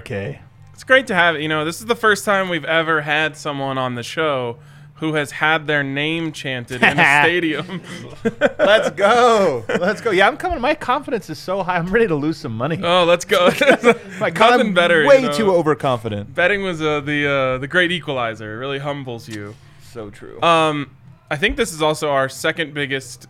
RK. It's great to have. You know, this is the first time we've ever had someone on the show who has had their name chanted in a stadium. Let's go. Let's go. Yeah, I'm coming. My confidence is so high. I'm ready to lose some money. oh, let's go. My God, Nothing I'm better. Way you know. too overconfident. Betting was uh, the uh, the great equalizer. It really humbles you. So true. Um, I think this is also our second biggest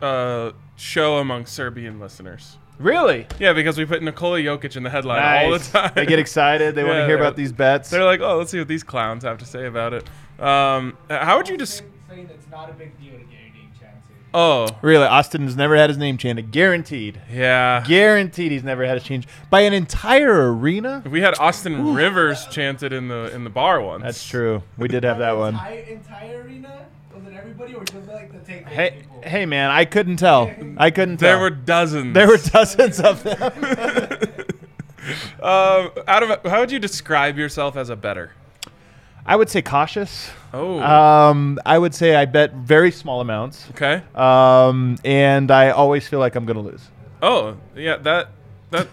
uh, show among Serbian listeners. Really? Yeah, because we put Nikola Jokic in the headline all the time. They get excited. They want to hear about these bets. They're like, oh, let's see what these clowns have to say about it. Um, how would you just? saying it's not a big deal to get your name chanted. Oh, Really, Austin's never had his name chanted. Guaranteed. yeah. Guaranteed he's never had it changed by an entire arena. We had Austin Rivers chanted in the in the bar once. That's true. We did have that one. Entire, entire arena? Was it everybody or just like the take Hey, people? hey, man, I couldn't tell. I couldn't tell. There were dozens. there were dozens of them. Um, out of how would you describe yourself as a better? I would say cautious. Oh, Um, I would say I bet very small amounts. okay. Um, and I always feel like I'm gonna lose. Oh, yeah. That that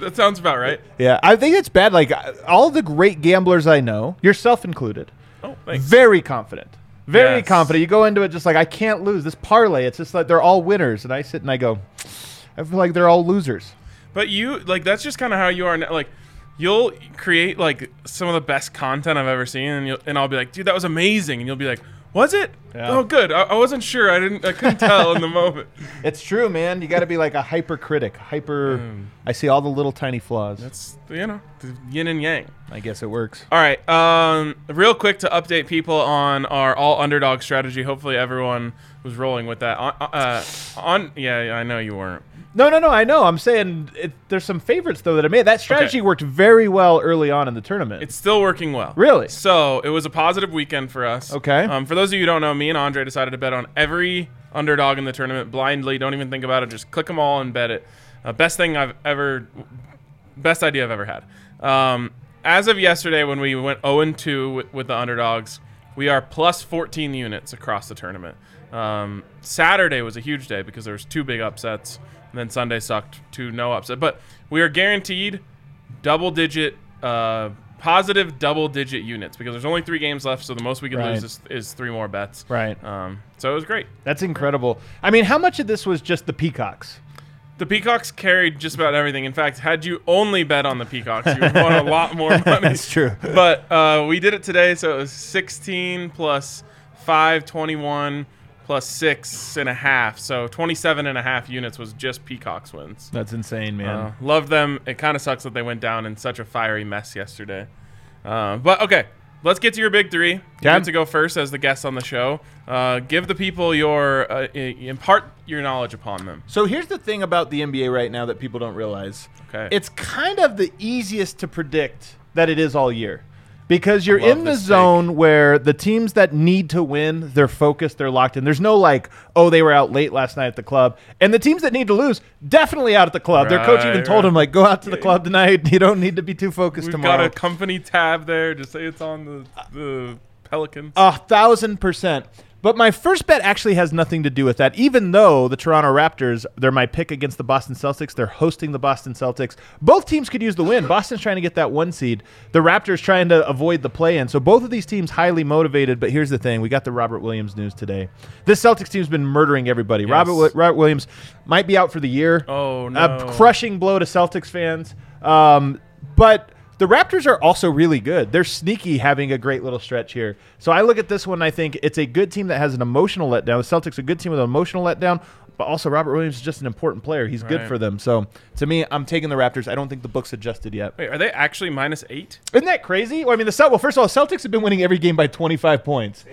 that sounds about right. Yeah, I think it's bad. Like uh, all the great gamblers I know, yourself included, Oh, thanks. very confident. Very Yes. confident. You go into it just like I can't lose this parlay. It's just like they're all winners, and I sit and I go, I feel like they're all losers. But you like that's just kind of how you are now. Like you'll create like some of the best content I've ever seen, and you'll, and I'll be like, dude, that was amazing, and you'll be like, was it? Yeah. Oh, good. I, I wasn't sure. I didn't. I couldn't tell in the moment. It's true, man. You got to be like a hyper critic. Hyper. I see all the little tiny flaws. That's you know the yin and yang. I guess it works. All right. Um, real quick to update people on our all underdog strategy. Hopefully everyone was rolling with that. On, uh, on yeah, yeah, I know you weren't. No, no, no. I know. I'm saying it, there's some favorites though that I made. That strategy Okay. worked very well early on in the tournament. It's still working well. Really? So it was a positive weekend for us. Okay. Um, for those of you who don't know, me and Andre decided to bet on every underdog in the tournament blindly. Don't even think about it. Just click them all and bet it. Uh, best thing I've ever, best idea I've ever had. Um, as of yesterday, when we went 0 2 with, with the underdogs, we are plus 14 units across the tournament. Um, Saturday was a huge day because there was two big upsets, and then Sunday sucked to no upset. But we are guaranteed double digit, uh, positive double digit units because there's only three games left, so the most we can Right. lose is, is three more bets. Right. Um, so it was great. That's incredible. I mean, how much of this was just the peacocks? The Peacocks carried just about everything. In fact, had you only bet on the Peacocks, you would have won a lot more money. That's true. But uh, we did it today, so it was 16 plus 5, 21 plus six and a half. So 27 and a half units was just Peacocks wins. That's insane, man. Uh, love them. It kind of sucks that they went down in such a fiery mess yesterday. Uh, but okay, let's get to your big three. You Yeah. get to go first as the guest on the show. Uh, give the people your uh, impart your knowledge upon them. So here's the thing about the NBA right now that people don't realize. Okay. It's kind of the easiest to predict that it is all year. Because you're in the this take. zone where the teams that need to win, they're focused, they're locked in. There's no like, oh, they were out late last night at the club. And the teams that need to lose, definitely out at the club. Their coach even Right, told right. them, like, go out to the club tonight. You don't need to be too focused We've tomorrow. got a company tab there. Just say it's on the the Pelicans. A thousand percent. But my first bet actually has nothing to do with that. Even though the Toronto Raptors, they're my pick against the Boston Celtics. They're hosting the Boston Celtics. Both teams could use the win. Boston's trying to get that one seed. The Raptors trying to avoid the play-in. So both of these teams highly motivated. But here's the thing: we got the Robert Williams news today. This Celtics team's been murdering everybody. Robert, Robert Williams might be out for the year. Oh, no. A crushing blow to Celtics fans. Um, but the Raptors are also really good. They're sneaky having a great little stretch here. So I look at this one and I think it's a good team that has an emotional letdown. The Celtics are a good team with an emotional letdown, but also Robert Williams is just an important player. He's good Right. for them. So to me, I'm taking the Raptors. I don't think the book's adjusted yet. Wait, are they actually minus eight? Isn't that crazy? Well, I mean, the Celt- well, first of all, Celtics have been winning every game by 25 points.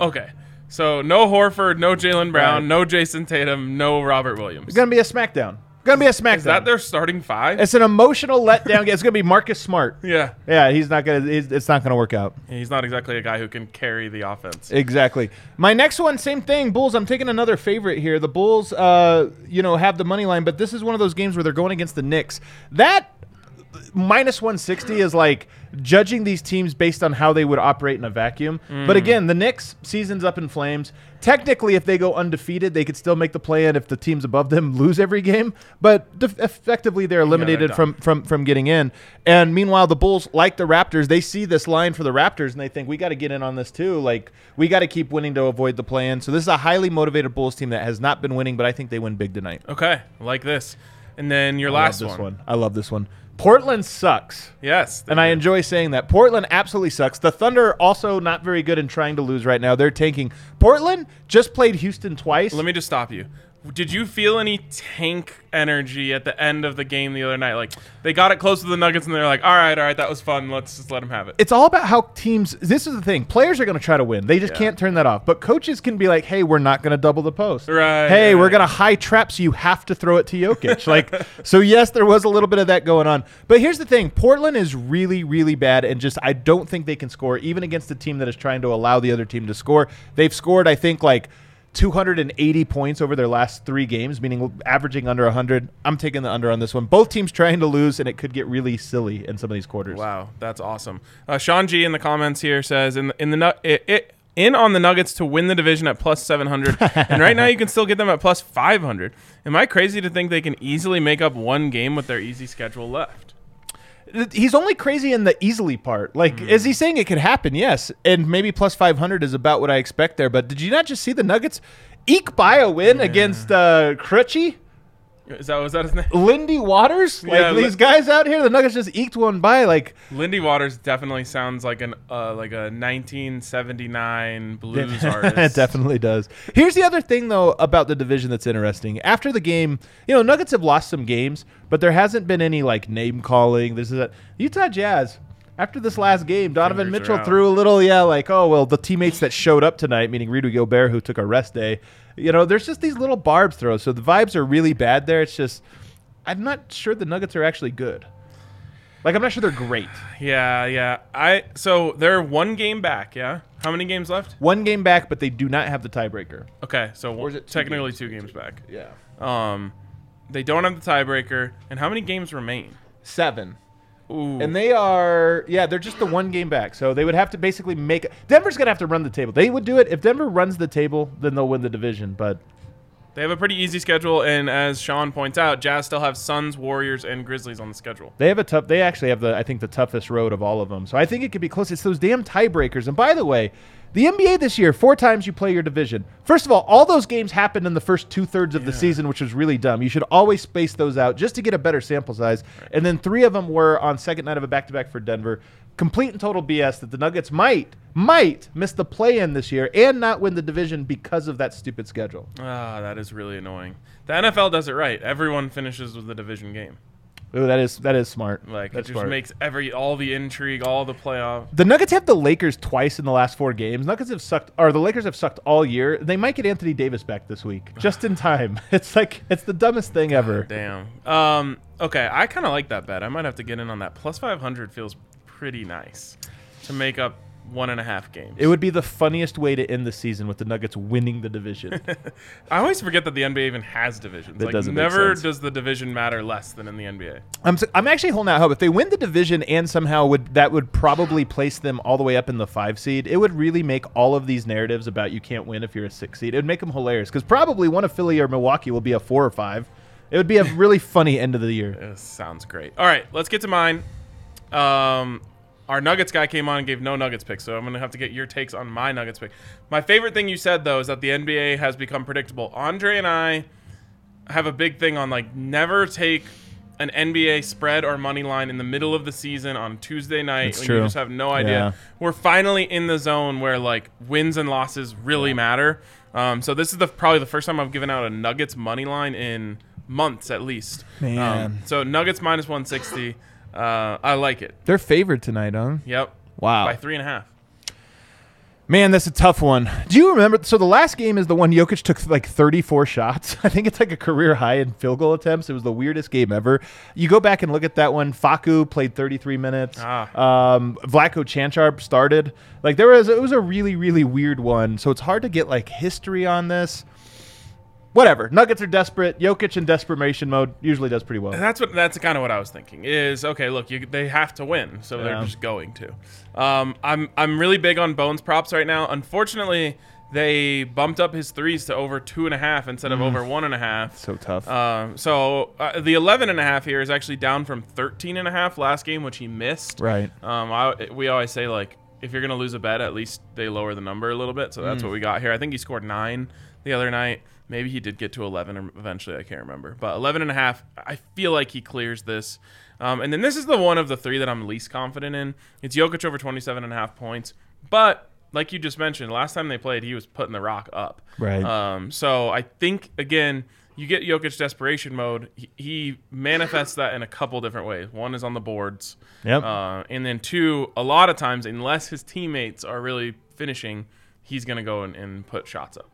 Okay. So no Horford, no Jaylen Brown, Right. no Jayson Tatum, no Robert Williams. It's gonna be a SmackDown. Gonna be a SmackDown. Is that their starting five? It's an emotional letdown. it's gonna be Marcus Smart. yeah. Yeah, he's not gonna. He's, it's not gonna work out. He's not exactly a guy who can carry the offense. Exactly. My next one, same thing. Bulls. I'm taking another favorite here. The Bulls, uh, you know, have the money line, but this is one of those games where they're going against the Knicks. That minus 160 is like judging these teams based on how they would operate in a vacuum. Mm. But again, the Knicks season's up in flames. Technically, if they go undefeated, they could still make the play in if the teams above them lose every game. But def- effectively, they're eliminated done. from, from from getting in. And meanwhile, the Bulls, like the Raptors, they see this line for the Raptors and they think we got to get in on this too. Like we got to keep winning to avoid the play in. So this is a highly motivated Bulls team that has not been winning, but I think they win big tonight. Okay, like this. And then your I last this one. I love this one. Portland sucks. Yes. And I enjoy saying that. Portland absolutely sucks. The Thunder also not very good in trying to lose right now. They're tanking. Portland just played Houston twice. Let me just stop you. Did you feel any tank energy at the end of the game the other night? Like they got it close to the Nuggets and they're like, "All right, all right, that was fun. Let's just let them have it." it's all about how teams. This is the thing. Players are going to try to win. They just Yeah. can't turn that off. But coaches can be like, "Hey, we're not going to double the post. Right, Hey, we're going to high trap, so you have to throw it to Jokic." like, so yes, there was a little bit of that going on. But here's the thing: Portland is really, really bad, and just I don't think they can score even against a team that is trying to allow the other team to score. They've scored, I think, like. 280 points over their last three games, meaning averaging under 100. I'm taking the under on this one. Both teams trying to lose, and it could get really silly in some of these quarters. Wow, that's awesome. Uh, Sean G in the comments here says in the, in the it, it, in on the Nuggets to win the division at plus 700, and right now you can still get them at plus 500. Am I crazy to think they can easily make up one game with their easy schedule left? He's only crazy in the easily part. Like, is he saying it could happen? Yes. And maybe plus 500 is about what I expect there. But did you not just see the Nuggets eke by a win against uh, Crutchy? Is that was that his name? Lindy Waters? Like, Yeah, these guys out here, the Nuggets just eked one by. Like, Lindy Waters definitely sounds like an uh, like a 1979 blues artist. it definitely does. Here's the other thing, though, about the division that's interesting. After the game, you know, Nuggets have lost some games, but there hasn't been any like name calling. This is a Utah Jazz. After this last game, Donovan Fingers Mitchell threw a little, yeah, like, oh well, the teammates that showed up tonight, meaning Rudy Gobert, who took a rest day. You know, there's just these little barbs throws. So the vibes are really bad there. It's just, I'm not sure the Nuggets are actually good. Like, I'm not sure they're great. Yeah, yeah. I so they're one game back. Yeah. How many games left? One game back, but they do not have the tiebreaker. Okay, so it two technically games? two games back. Yeah. Um, they don't have the tiebreaker. And how many games remain? Seven. Ooh. And they are, yeah, they're just the one game back. So they would have to basically make. Denver's to have to run the table. They would do it. If Denver runs the table, then they'll win the division. But They have a pretty easy schedule, and as Sean points out, Jazz still have Suns, Warriors, and Grizzlies on the schedule. they have a tough, they actually have the, I think, the toughest road of all of them. So I think it could be close. It's those damn tiebreakers. And by the way, the NBA this year, four times you play your division. First of all, all those games happened in the first two thirds of the season, which was really dumb. You should always space those out just to get a better sample size. And then three of them were on second night of a back to back for Denver. Complete and total BS that the Nuggets might, might miss the play in this year and not win the division because of that stupid schedule. Ah, that is really annoying. The NFL does it right. Everyone finishes with the division game. Ooh, that is that is smart. Like That's it just smart. makes every all the intrigue, all the playoff. The Nuggets have the Lakers twice in the last four games. Nuggets have sucked, or the Lakers have sucked all year. They might get Anthony Davis back this week, just in time. It's like it's the dumbest thing ever. Damn. Um. Okay, I kind of like that bet. I might have to get in on that. Plus five hundred feels pretty nice to make up one and a half games. It would be the funniest way to end the season with the Nuggets winning the division. I always forget that the NBA even has divisions. That like doesn't never does the division matter less than in the NBA. I'm I'm actually holding out hope. If they win the division and somehow would that would probably place them all the way up in the five seed. It would really make all of these narratives about you can't win if you're a six seed. It would make them hilarious because probably one of Philly or Milwaukee will be a four or five. It would be a really funny end of the year. This sounds great. All right, let's get to mine. Um, our Nuggets guy came on and gave no Nuggets picks, so I'm gonna have to get your takes on my Nuggets pick. My favorite thing you said though is that the NBA has become predictable. Andre and I have a big thing on like never take an NBA spread or money line in the middle of the season on Tuesday night That's when true. you just have no idea. Yeah. We're finally in the zone where like wins and losses really matter. Um, so this is the probably the first time I've given out a Nuggets money line in months at least. Man. Um, so Nuggets minus 160. Uh, I like it. They're favored tonight, huh? Yep. Wow. By three and a half. Man, that's a tough one. Do you remember? So the last game is the one Jokic took like 34 shots. I think it's like a career high in field goal attempts. It was the weirdest game ever. You go back and look at that one. Facu played 33 minutes. Ah. Um, Vlatko Cancar started. Like there was, it was a really, really weird one. So it's hard to get like history on this. Whatever. Nuggets are desperate. Jokic in desperation mode usually does pretty well. That's what that's kind of what I was thinking. Is okay. Look, you, they have to win, so Yeah. they're just going to. Um, I'm I'm really big on Bones props right now. Unfortunately, they bumped up his threes to over two and a half instead of over one and a half. So tough. Um, so uh, the 11 and a half here is actually down from 13 and a half last game, which he missed. right. Um, I, we always say like if you're gonna lose a bet, at least they lower the number a little bit. So that's what we got here. I think he scored nine the other night. Maybe he did get to 11 eventually. I can't remember, but 11 and a half. I feel like he clears this. Um, and then this is the one of the three that I'm least confident in. It's Jokic over 27 and a half points, but like you just mentioned, last time they played, he was putting the rock up. Right. Um, so I think again, you get Jokic desperation mode. He, he manifests that in a couple different ways. One is on the boards. Yep. Uh, and then two, a lot of times, unless his teammates are really finishing, he's gonna go and, and put shots up.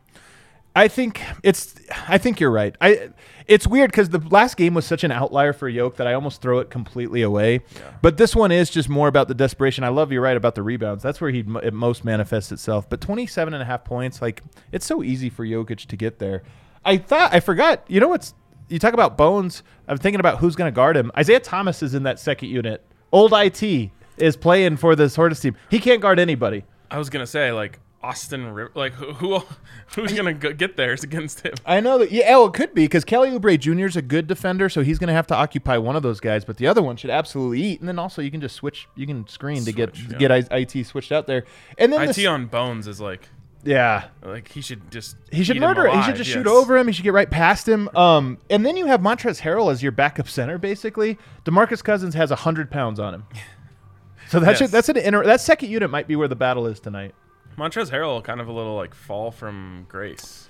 I think it's. I think you're right. I. It's weird because the last game was such an outlier for Yoke that I almost throw it completely away. But this one is just more about the desperation. I love you're right about the rebounds. That's where he it most manifests itself. But 27 and a half points, like it's so easy for Jokic to get there. I thought I forgot. You know what's? You talk about Bones. I'm thinking about who's going to guard him. Isaiah Thomas is in that second unit. Old IT is playing for this Hornets team. He can't guard anybody. I was gonna say like Austin, Riv- like who, who who's gonna go get there is against him. I know that. Yeah, well, it could be because Kelly Oubre Jr. is a good defender, so he's going to have to occupy one of those guys. But the other one should absolutely eat, and then also you can just switch. You can screen to get Switch, yeah. get IT switched out there, and then It this- on Bones is like yeah, like he should just he should him murder. He should just shoot over him. He should get right past him. Um, and then you have Montrezl Harrell as your backup center, basically. Demarcus Cousins has hundred pounds on him, so that's Yes. that's an inter- that second unit might be where the battle is tonight. Montrezl Harrell kind of a little like fall from grace.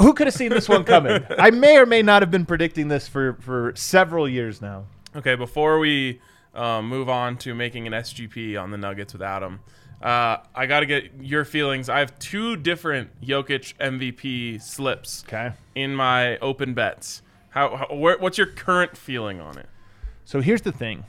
Who could have seen this one coming? I may or may not have been predicting this for for several years now. Okay, before we um, move on to making an SGP on the Nuggets with Adam, uh, I got to get your feelings. I have two different Jokic MVP slips Okay. in my open bets. How, how where, what's your current feeling on it? So here's the thing.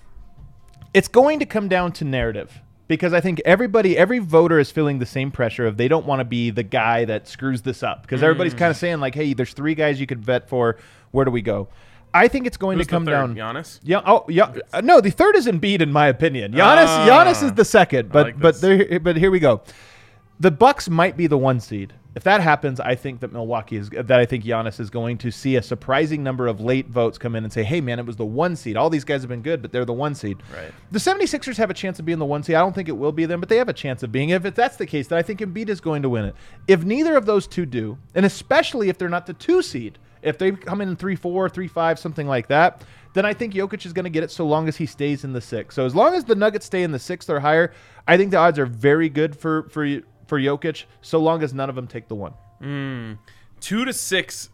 It's going to come down to narrative because I think everybody, every voter is feeling the same pressure of they don't want to be the guy that screws this up because everybody's kind of saying like, "Hey, there's three guys you could vet for. Where do we go?" I think it's going Who's to come third? down. Giannis. Yeah. Oh, yeah. uh, no, the third is Embiid, in my opinion. Giannis. Ah. Giannis is the second, but like but there, but here we go. The Bucks might be the one seed. If that happens, I think that Milwaukee is that I think Giannis is going to see a surprising number of late votes come in and say, "Hey, man, it was the one seed. All these guys have been good, but they're the one seed." Right. The 76ers have a chance of being the one seed. I don't think it will be them, but they have a chance of being. If it- that's the case, then I think Embiid is going to win it. If neither of those two do, and especially if they're not the two seed, if they come in 3 4, 3 5, something like that, then I think Jokic is going to get it so long as he stays in the six. So as long as the Nuggets stay in the sixth or higher, I think the odds are very good for, for, for Jokic, so long as none of them take the one. Hmm. two to six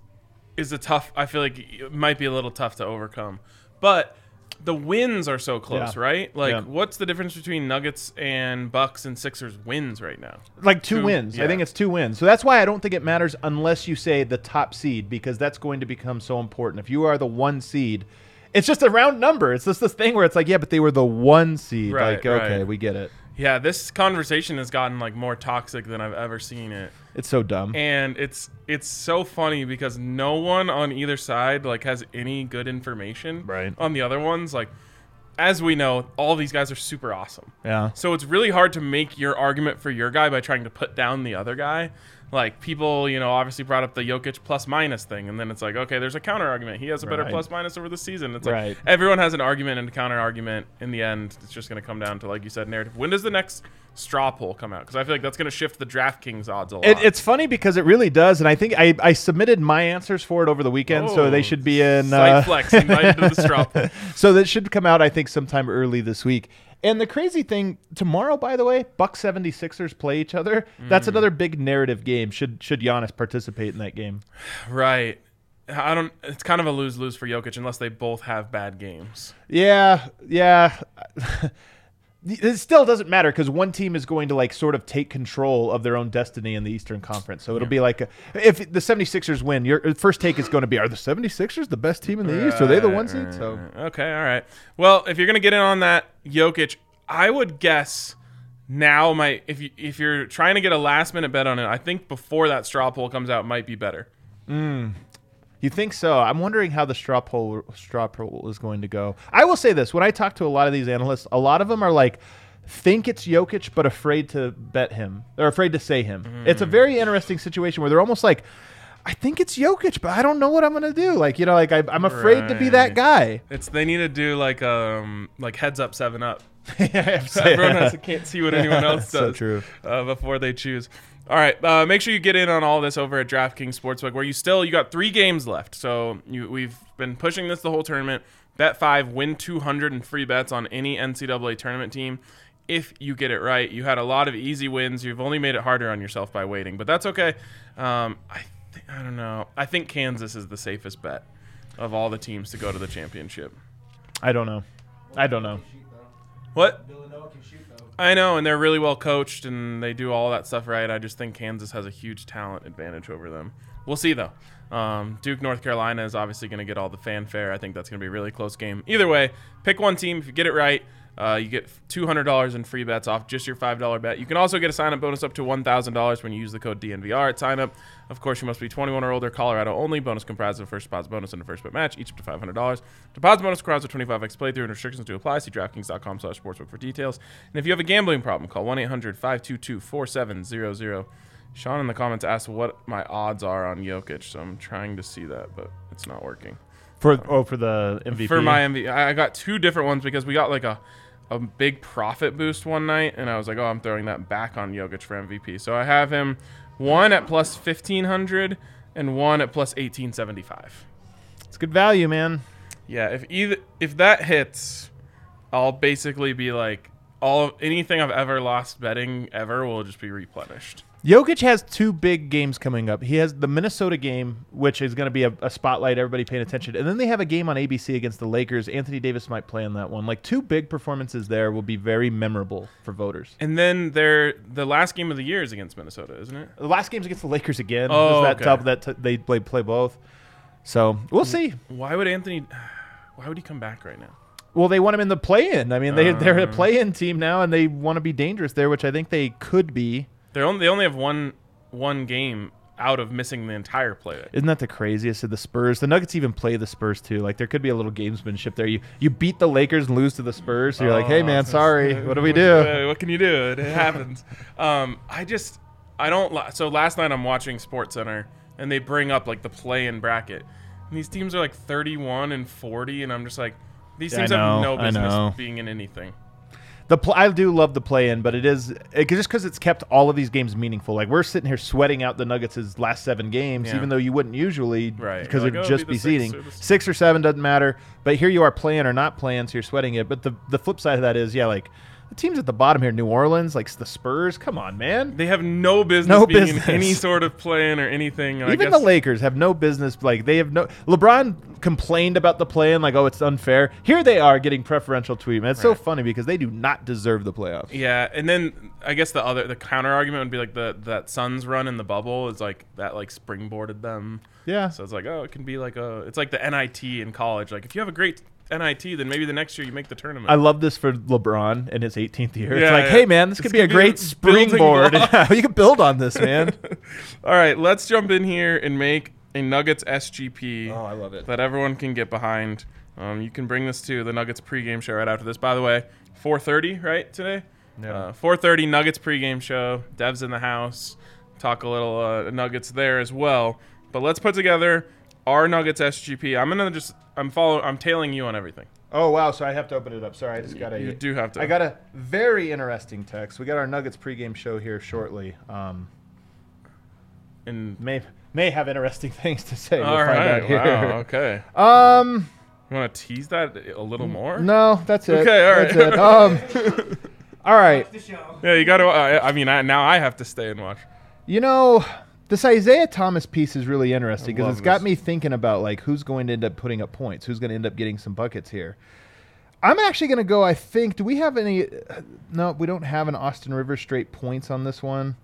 is a tough. I feel like it might be a little tough to overcome, but the wins are so close, Yeah. right? Like, Yeah. what's the difference between Nuggets and Bucks and Sixers wins right now? like two, Two- wins. I think it's two wins. So that's why I don't think it matters unless you say the top seed because that's going to become so important. If you are the one seed, it's just a round number. It's just this thing where it's like, yeah, but they were the one seed. Right, like, okay, right. we get it. Yeah, this conversation has gotten like more toxic than I've ever seen it. It's so dumb. and it's it's so funny because no one on either side like has any good information Right. on the other ones like as we know all these guys are super awesome yeah. so it's really hard to make your argument for your guy by trying to put down the other guy like people you know obviously brought up the Jokic plus minus thing and then it's like okay there's a counter argument he has a better Right. plus minus over the season it's Right. like everyone has an argument and a counter argument in the end it's just going to come down to like you said narrative when does the next straw poll come out because i feel like that's going to shift the draftkings odds a lot It, it's funny because it really does, and I think I, I submitted my answers for it over the weekend, so Oh, they should be in. Uh, flex invited to the straw poll. so that should come out, I think, sometime early this week. And the crazy thing tomorrow, by the way, Buck 76ers play each other. Mm. That's another big narrative game. Should should Giannis participate in that game? Right. I don't. It's kind of a lose lose for Jokic unless they both have bad games. Yeah, yeah. It still doesn't matter because one team is going to like sort of take control of their own destiny in the Eastern Conference. So it'll be like a, if the 76ers win, your first take is going to be are the 76ers the best team in the East? Are they the one seed? So Okay. All right. Well, if you're gonna get in on that Jokic, I would guess now my if you if you're trying to get a last minute bet on it, I think before that straw poll comes out might be better. Mm. You think so? I'm wondering how the straw poll straw poll is going to go. I will say this: when I talk to a lot of these analysts, a lot of them are like, think it's Jokic, but afraid to bet him. They're afraid to say him. It's a very interesting situation where they're almost like, I think it's Jokic, but I don't know what I'm gonna do. Like you know, like I, I'm afraid to be that guy. It's they need to do like um like heads up seven up. Yeah, Everyone has to, can't see what anyone else So does true. Uh, before they choose. All right, uh, make sure you get in on all this over at DraftKings Sportsbook, where you still you got three games left. So you, we've been pushing this the whole tournament. Bet five, win two hundred in free bets on any NCAA tournament team. If you get it right, you had a lot of easy wins. You've only made it harder on yourself by waiting, but that's okay. Um, I th- I don't know. I think Kansas is the safest bet of all the teams to go to the championship. I don't know. I don't know. Shoot, though. What? I know, and they're really well coached, and they do all that stuff right. I just think Kansas has a huge talent advantage over them. We'll see though. Um, Duke, North Carolina is obviously going to get all the fanfare. I think that's going to be a really close game. Either way, pick one team. If you get it right, uh, you get $200 in free bets off just your $5 bet. You can also get a sign up bonus up to $1,000 when you use the code DNVR at sign up. Of course, you must be 21 or older, Colorado only. Bonus comprised of a first deposit bonus and a first bet match, each up to $500. Deposit bonus requires a 25x playthrough and restrictions to apply. See DraftKings.com slash sportsbook for details. And if you have a gambling problem, call 1 800 522 4700. Sean in the comments asked what my odds are on Jokic, so I'm trying to see that, but it's not working. For oh, for the MVP. For my MVP, I I got two different ones because we got like a, a big profit boost one night, and I was like, oh, I'm throwing that back on Jokic for MVP. So I have him one at plus 1500 and one at plus 1875. it's good value, man. Yeah, if either if that hits, I'll basically be like all of anything I've ever lost betting ever will just be replenished. Jokic has two big games coming up. He has the Minnesota game, which is going to be a, a spotlight, everybody paying attention. And then they have a game on ABC against the Lakers. Anthony Davis might play in that one. Like two big performances there will be very memorable for voters. And then they're the last game of the year is against Minnesota, isn't it? The last game's against the Lakers again. Oh, Is that okay. tough that t- they play, play both. So we'll see. Why would Anthony? Why would he come back right now? Well, they want him in the play-in. I mean, they they're a Uh. play-in team now, and they want to be dangerous there, which I think they could be. They're only they only have one one game out of missing the entire play. Isn't that the craziest of the Spurs? The Nuggets even play the Spurs too. Like there could be a little gamesmanship there. You you beat the Lakers and lose to the Spurs. So you're like, hey Oh, man, sorry. What do we do? What can you do? It happens. um, I just I don't. li- So last night I'm watching Sports Center and they bring up like the play-in bracket, and these teams are like 31 and 40, and I'm just like, these teams have no business being in anything. The pl- I do love the play-in, but it is it, just because it's kept all of these games meaningful. Like we're sitting here sweating out the Nuggets' last seven games, Yeah. even though you wouldn't usually, Right. Because it'd like, oh, just be be six seeding or six or seven doesn't matter. But here you are playing or not playing, so you're sweating it. But the the flip side of that is, yeah, like the teams at the bottom here, New Orleans, like the Spurs. Come on, man. They have no business No being business. in any sort of play-in or anything. Even guess, the Lakers have no business. Like they have no. LeBron complained about the play-in, like, oh, it's unfair. Here they are getting preferential treatment. It's so funny because they do not deserve the playoffs. Yeah, and then I guess the other the counter argument would be like the that Suns run in the bubble is like that like springboarded them. Yeah. So it's like oh, it can be like a it's like the NIT in college. Like if you have a great NIT, then maybe the next year you make the tournament. I love this for LeBron in his 18th year. it's like, yeah. hey man, this This could be a could be great a springboard. you could build on this, man. All right, let's jump in here and make a Nuggets SGP Oh, I love it. that everyone can get behind. Um, you can bring this to the Nuggets pregame show right after this. By the way, 4:30 right today. Yeah. Uh, 4:30 Nuggets pregame show. Dev's in the house. Talk a little uh, Nuggets there as well. But let's put together our Nuggets SGP. I'm gonna just I'm follow I'm tailing you on everything. Oh wow, so I have to open it up. Sorry, I just got a. You do have to. I got a very interesting text. We got our Nuggets pregame show here shortly. Um, And may may have interesting things to say. all we'll find right, out here. wow, okay. Um, You want to tease that a little more? no, that's it. Okay, all right. That's it. Um, all right. The show. Yeah, you got to. Uh, I mean, I, now I have to stay and watch. You know, this Isaiah Thomas piece is really interesting because love it's got this. me thinking about like who's going to end up putting up points, who's going to end up getting some buckets here. I'm actually going to go. I think. Do we have any? uh, No, we don't have an Austin Rivers straight points on this one.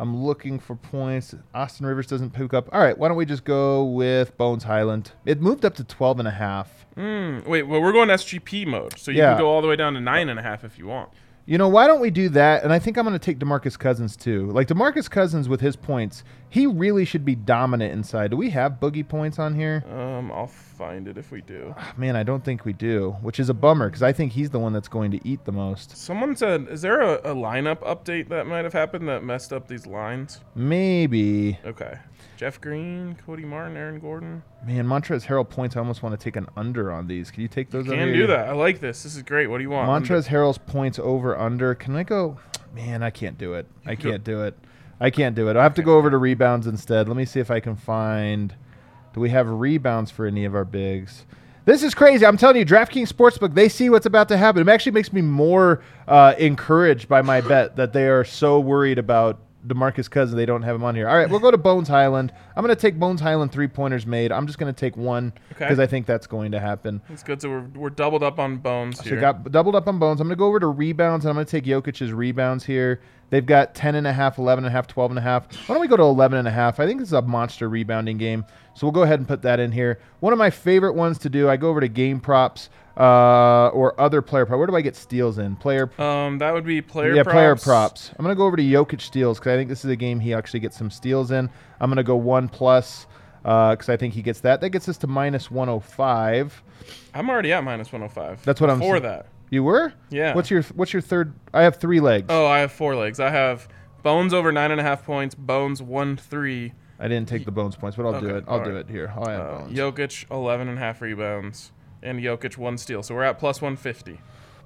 I'm looking for points. Austin Rivers doesn't pick up. All right, why don't we just go with Bones Hyland? It moved up to 12 and a half. Mm, wait, well, we're going SGP mode, so you Yeah. can go all the way down to nine and a half if you want. You know, why don't we do that? And I think I'm going to take DeMarcus Cousins too. Like DeMarcus Cousins with his points, he really should be dominant inside. Do we have boogie points on here? Um, I'll find it if we do. Man, I don't think we do, which is a bummer because I think he's the one that's going to eat the most. Someone said, is there a, a lineup update that might have happened that messed up these lines? Maybe. Okay. Jeff Green, Cody Martin, Aaron Gordon. Man, Montrezl Harrell points. I almost want to take an under on these. Can you take those? over Can do that. I like this. This is great. What do you want? Montrezl Harrell's points over under. Can I go? Man, I can't do it. I can't do it. I can't do it. I have to go over to rebounds instead. Let me see if I can find. Do we have rebounds for any of our bigs? This is crazy. I'm telling you, DraftKings Sportsbook, they see what's about to happen. It actually makes me more uh, encouraged by my bet that they are so worried about DeMarcus Cousins. They don't have him on here. All right, we'll go to Bones Hyland. I'm going to take Bones Hyland three pointers made. I'm just going to take one Okay. because I think that's going to happen. That's good. So we're, we're doubled up on bones So here. got doubled up on bones. I'm going to go over to rebounds, and I'm going to take Jokic's rebounds here. They've got 10 and a half, 11 and a half, 12 and a half. Why don't we go to 11 and a half? I think this is a monster rebounding game. So we'll go ahead and put that in here. One of my favorite ones to do, I go over to game props uh, or other player props. Where do I get steals in? Player um, that would be player yeah, props. player props. I'm going to go over to Jokic steals because I think this is a game he actually gets some steals in. I'm going to go one plus because I think he gets that. That gets us to minus 105. I'm already at minus 105. That's what I'm Before that. You were? Yeah. What's your What's your third? I have three legs. Oh, I have four legs. I have Bones over nine and a half points. Bones one three. I didn't take the bones points, but I'll do it. I'll do alright. it here. I'll have Uh, bones. Jokic 11 and a half rebounds. And Jokic one steal. So we're at plus 150.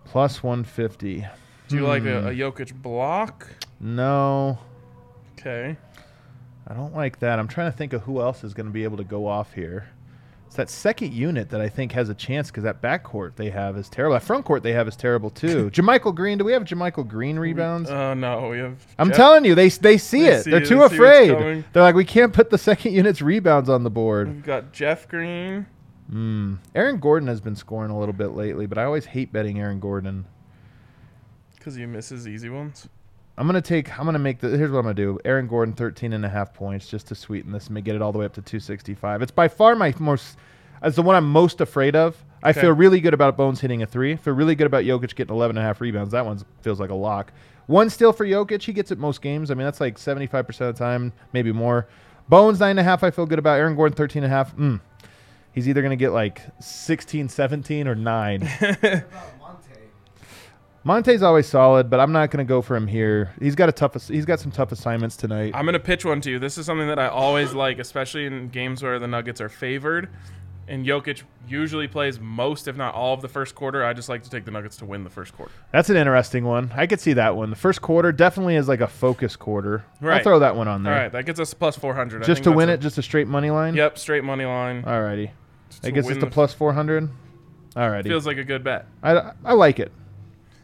Plus 150. Do you like a, Hmm. a Jokic block? No, Okay. I don't like that. I'm trying to think of who else is going to be able to go off here. It's that second unit that I think has a chance because that backcourt they have is terrible. That front court they have is terrible too. JaMychal Green. Do we have JaMychal Green rebounds? Uh, no, we have. I'm telling you, they they see They it. see They're it. too They afraid. They're like, we can't put the second unit's rebounds on the board. We've got Jeff Green. Mm. Aaron Gordon has been scoring a little bit lately, but I always hate betting Aaron Gordon. Because he misses easy ones. I'm gonna take. I'm gonna make the. Here's what I'm gonna do. Aaron Gordon, 13 and a half points, just to sweeten this and get it all the way up to 265. It's by far my most. It's the one I'm most afraid of. I Okay. feel really good about Bones hitting a three. I feel really good about Jokic getting 11 and a half rebounds. That one feels like a lock. One steal for Jokic. He gets it most games. I mean, that's like 75% of the time, maybe more. Bones, nine and a half. I feel good about. Aaron Gordon, 13 and a half. Mm. He's either gonna get like 16, 17, or nine. What about Monte? Monte's always solid, but I'm not going to go for him here. He's got a tough. ass- He's got some tough assignments tonight. I'm going to pitch one to you. This is something that I always like, especially in games where the Nuggets are favored. And Jokic usually plays most, if not all, of the first quarter. I just like to take the Nuggets to win the first quarter. That's an interesting one. I could see that one. The first quarter definitely is like a focus quarter. I'll Right. throw that one on there. All right, that gets us plus 400. I Just think to that's win it, just a straight money line. Yep, straight money line. Alrighty. That gets us win to the- plus 400. Alrighty. Feels like a good bet. I, I like it.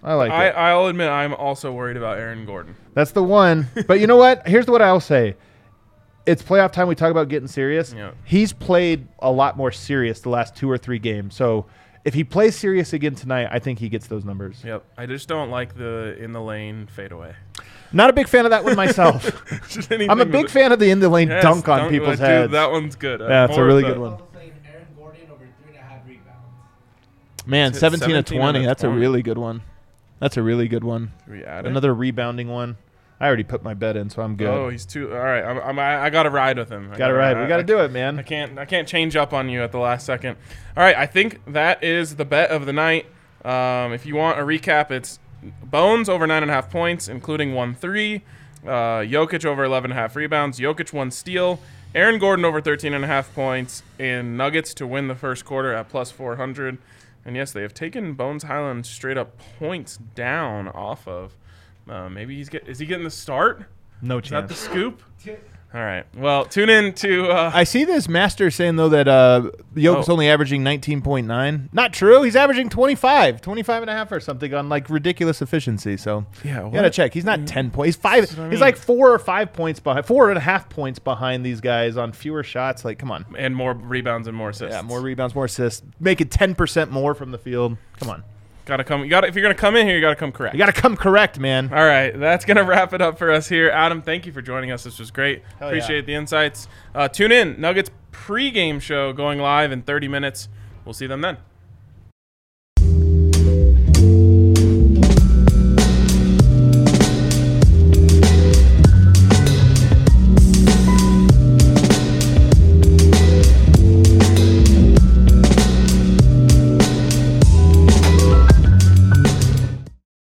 I like I, it. I'll admit I'm also worried about Aaron Gordon. That's the one. but you know what? Here's what I'll say. It's playoff time. We talk about getting serious. Yeah. He's played a lot more serious the last two or three games. So if he plays serious again tonight, I think he gets those numbers. Yep. I just don't like the in the lane fadeaway. Not a big fan of that one myself. Just I'm a big with fan of the in the lane Yes, dunk on dunk- people's dude, heads. That one's good. Yeah, it's a really good one. Also saying Aaron Gordon over three and a half rebounds. Man, 17, 17 to 20. and a That's a really good one. That's a really good one. We add it? Another rebounding one. I already put my bet in, so I'm good. Oh, he's too. All right, I'm, I'm, I, I got to ride with him. I got it right. We got to do it, man. I can't. I can't change up on you at the last second. All right, I think that is the bet of the night. Um, if you want a recap, it's Bones over nine and a half points, including one three. Uh, Jokic over 11 and a half rebounds. Jokic one steal. Aaron Gordon over 13 and a half points. And Nuggets to win the first quarter at plus 400. And yes, they have taken Bones Hyland straight up points down off of. Uh, maybe he's get. Is he getting the start? No Is that the scoop? All right. Well, tune in to. Uh, I see this master saying though that uh Jokic's Oh. only averaging 19.9. Not true. He's averaging 25, 25 and a half or something on like ridiculous efficiency. So Yeah, you gotta check. He's not 10 points. He's five. What I He's mean. like four or five points behind, four and a half points behind these guys on fewer shots. Like, come on. and more rebounds and more assists. Yeah, more rebounds, more assists. Make it 10% more from the field. Come on. Gotta come. You gotta. If you're gonna come in here, you gotta come correct. You gotta come correct, man. All right, that's gonna wrap it up for us here. Adam, thank you for joining us. This was great. Hell Appreciate the insights. Uh, tune in. Nuggets pregame show going live in 30 minutes. We'll see them then.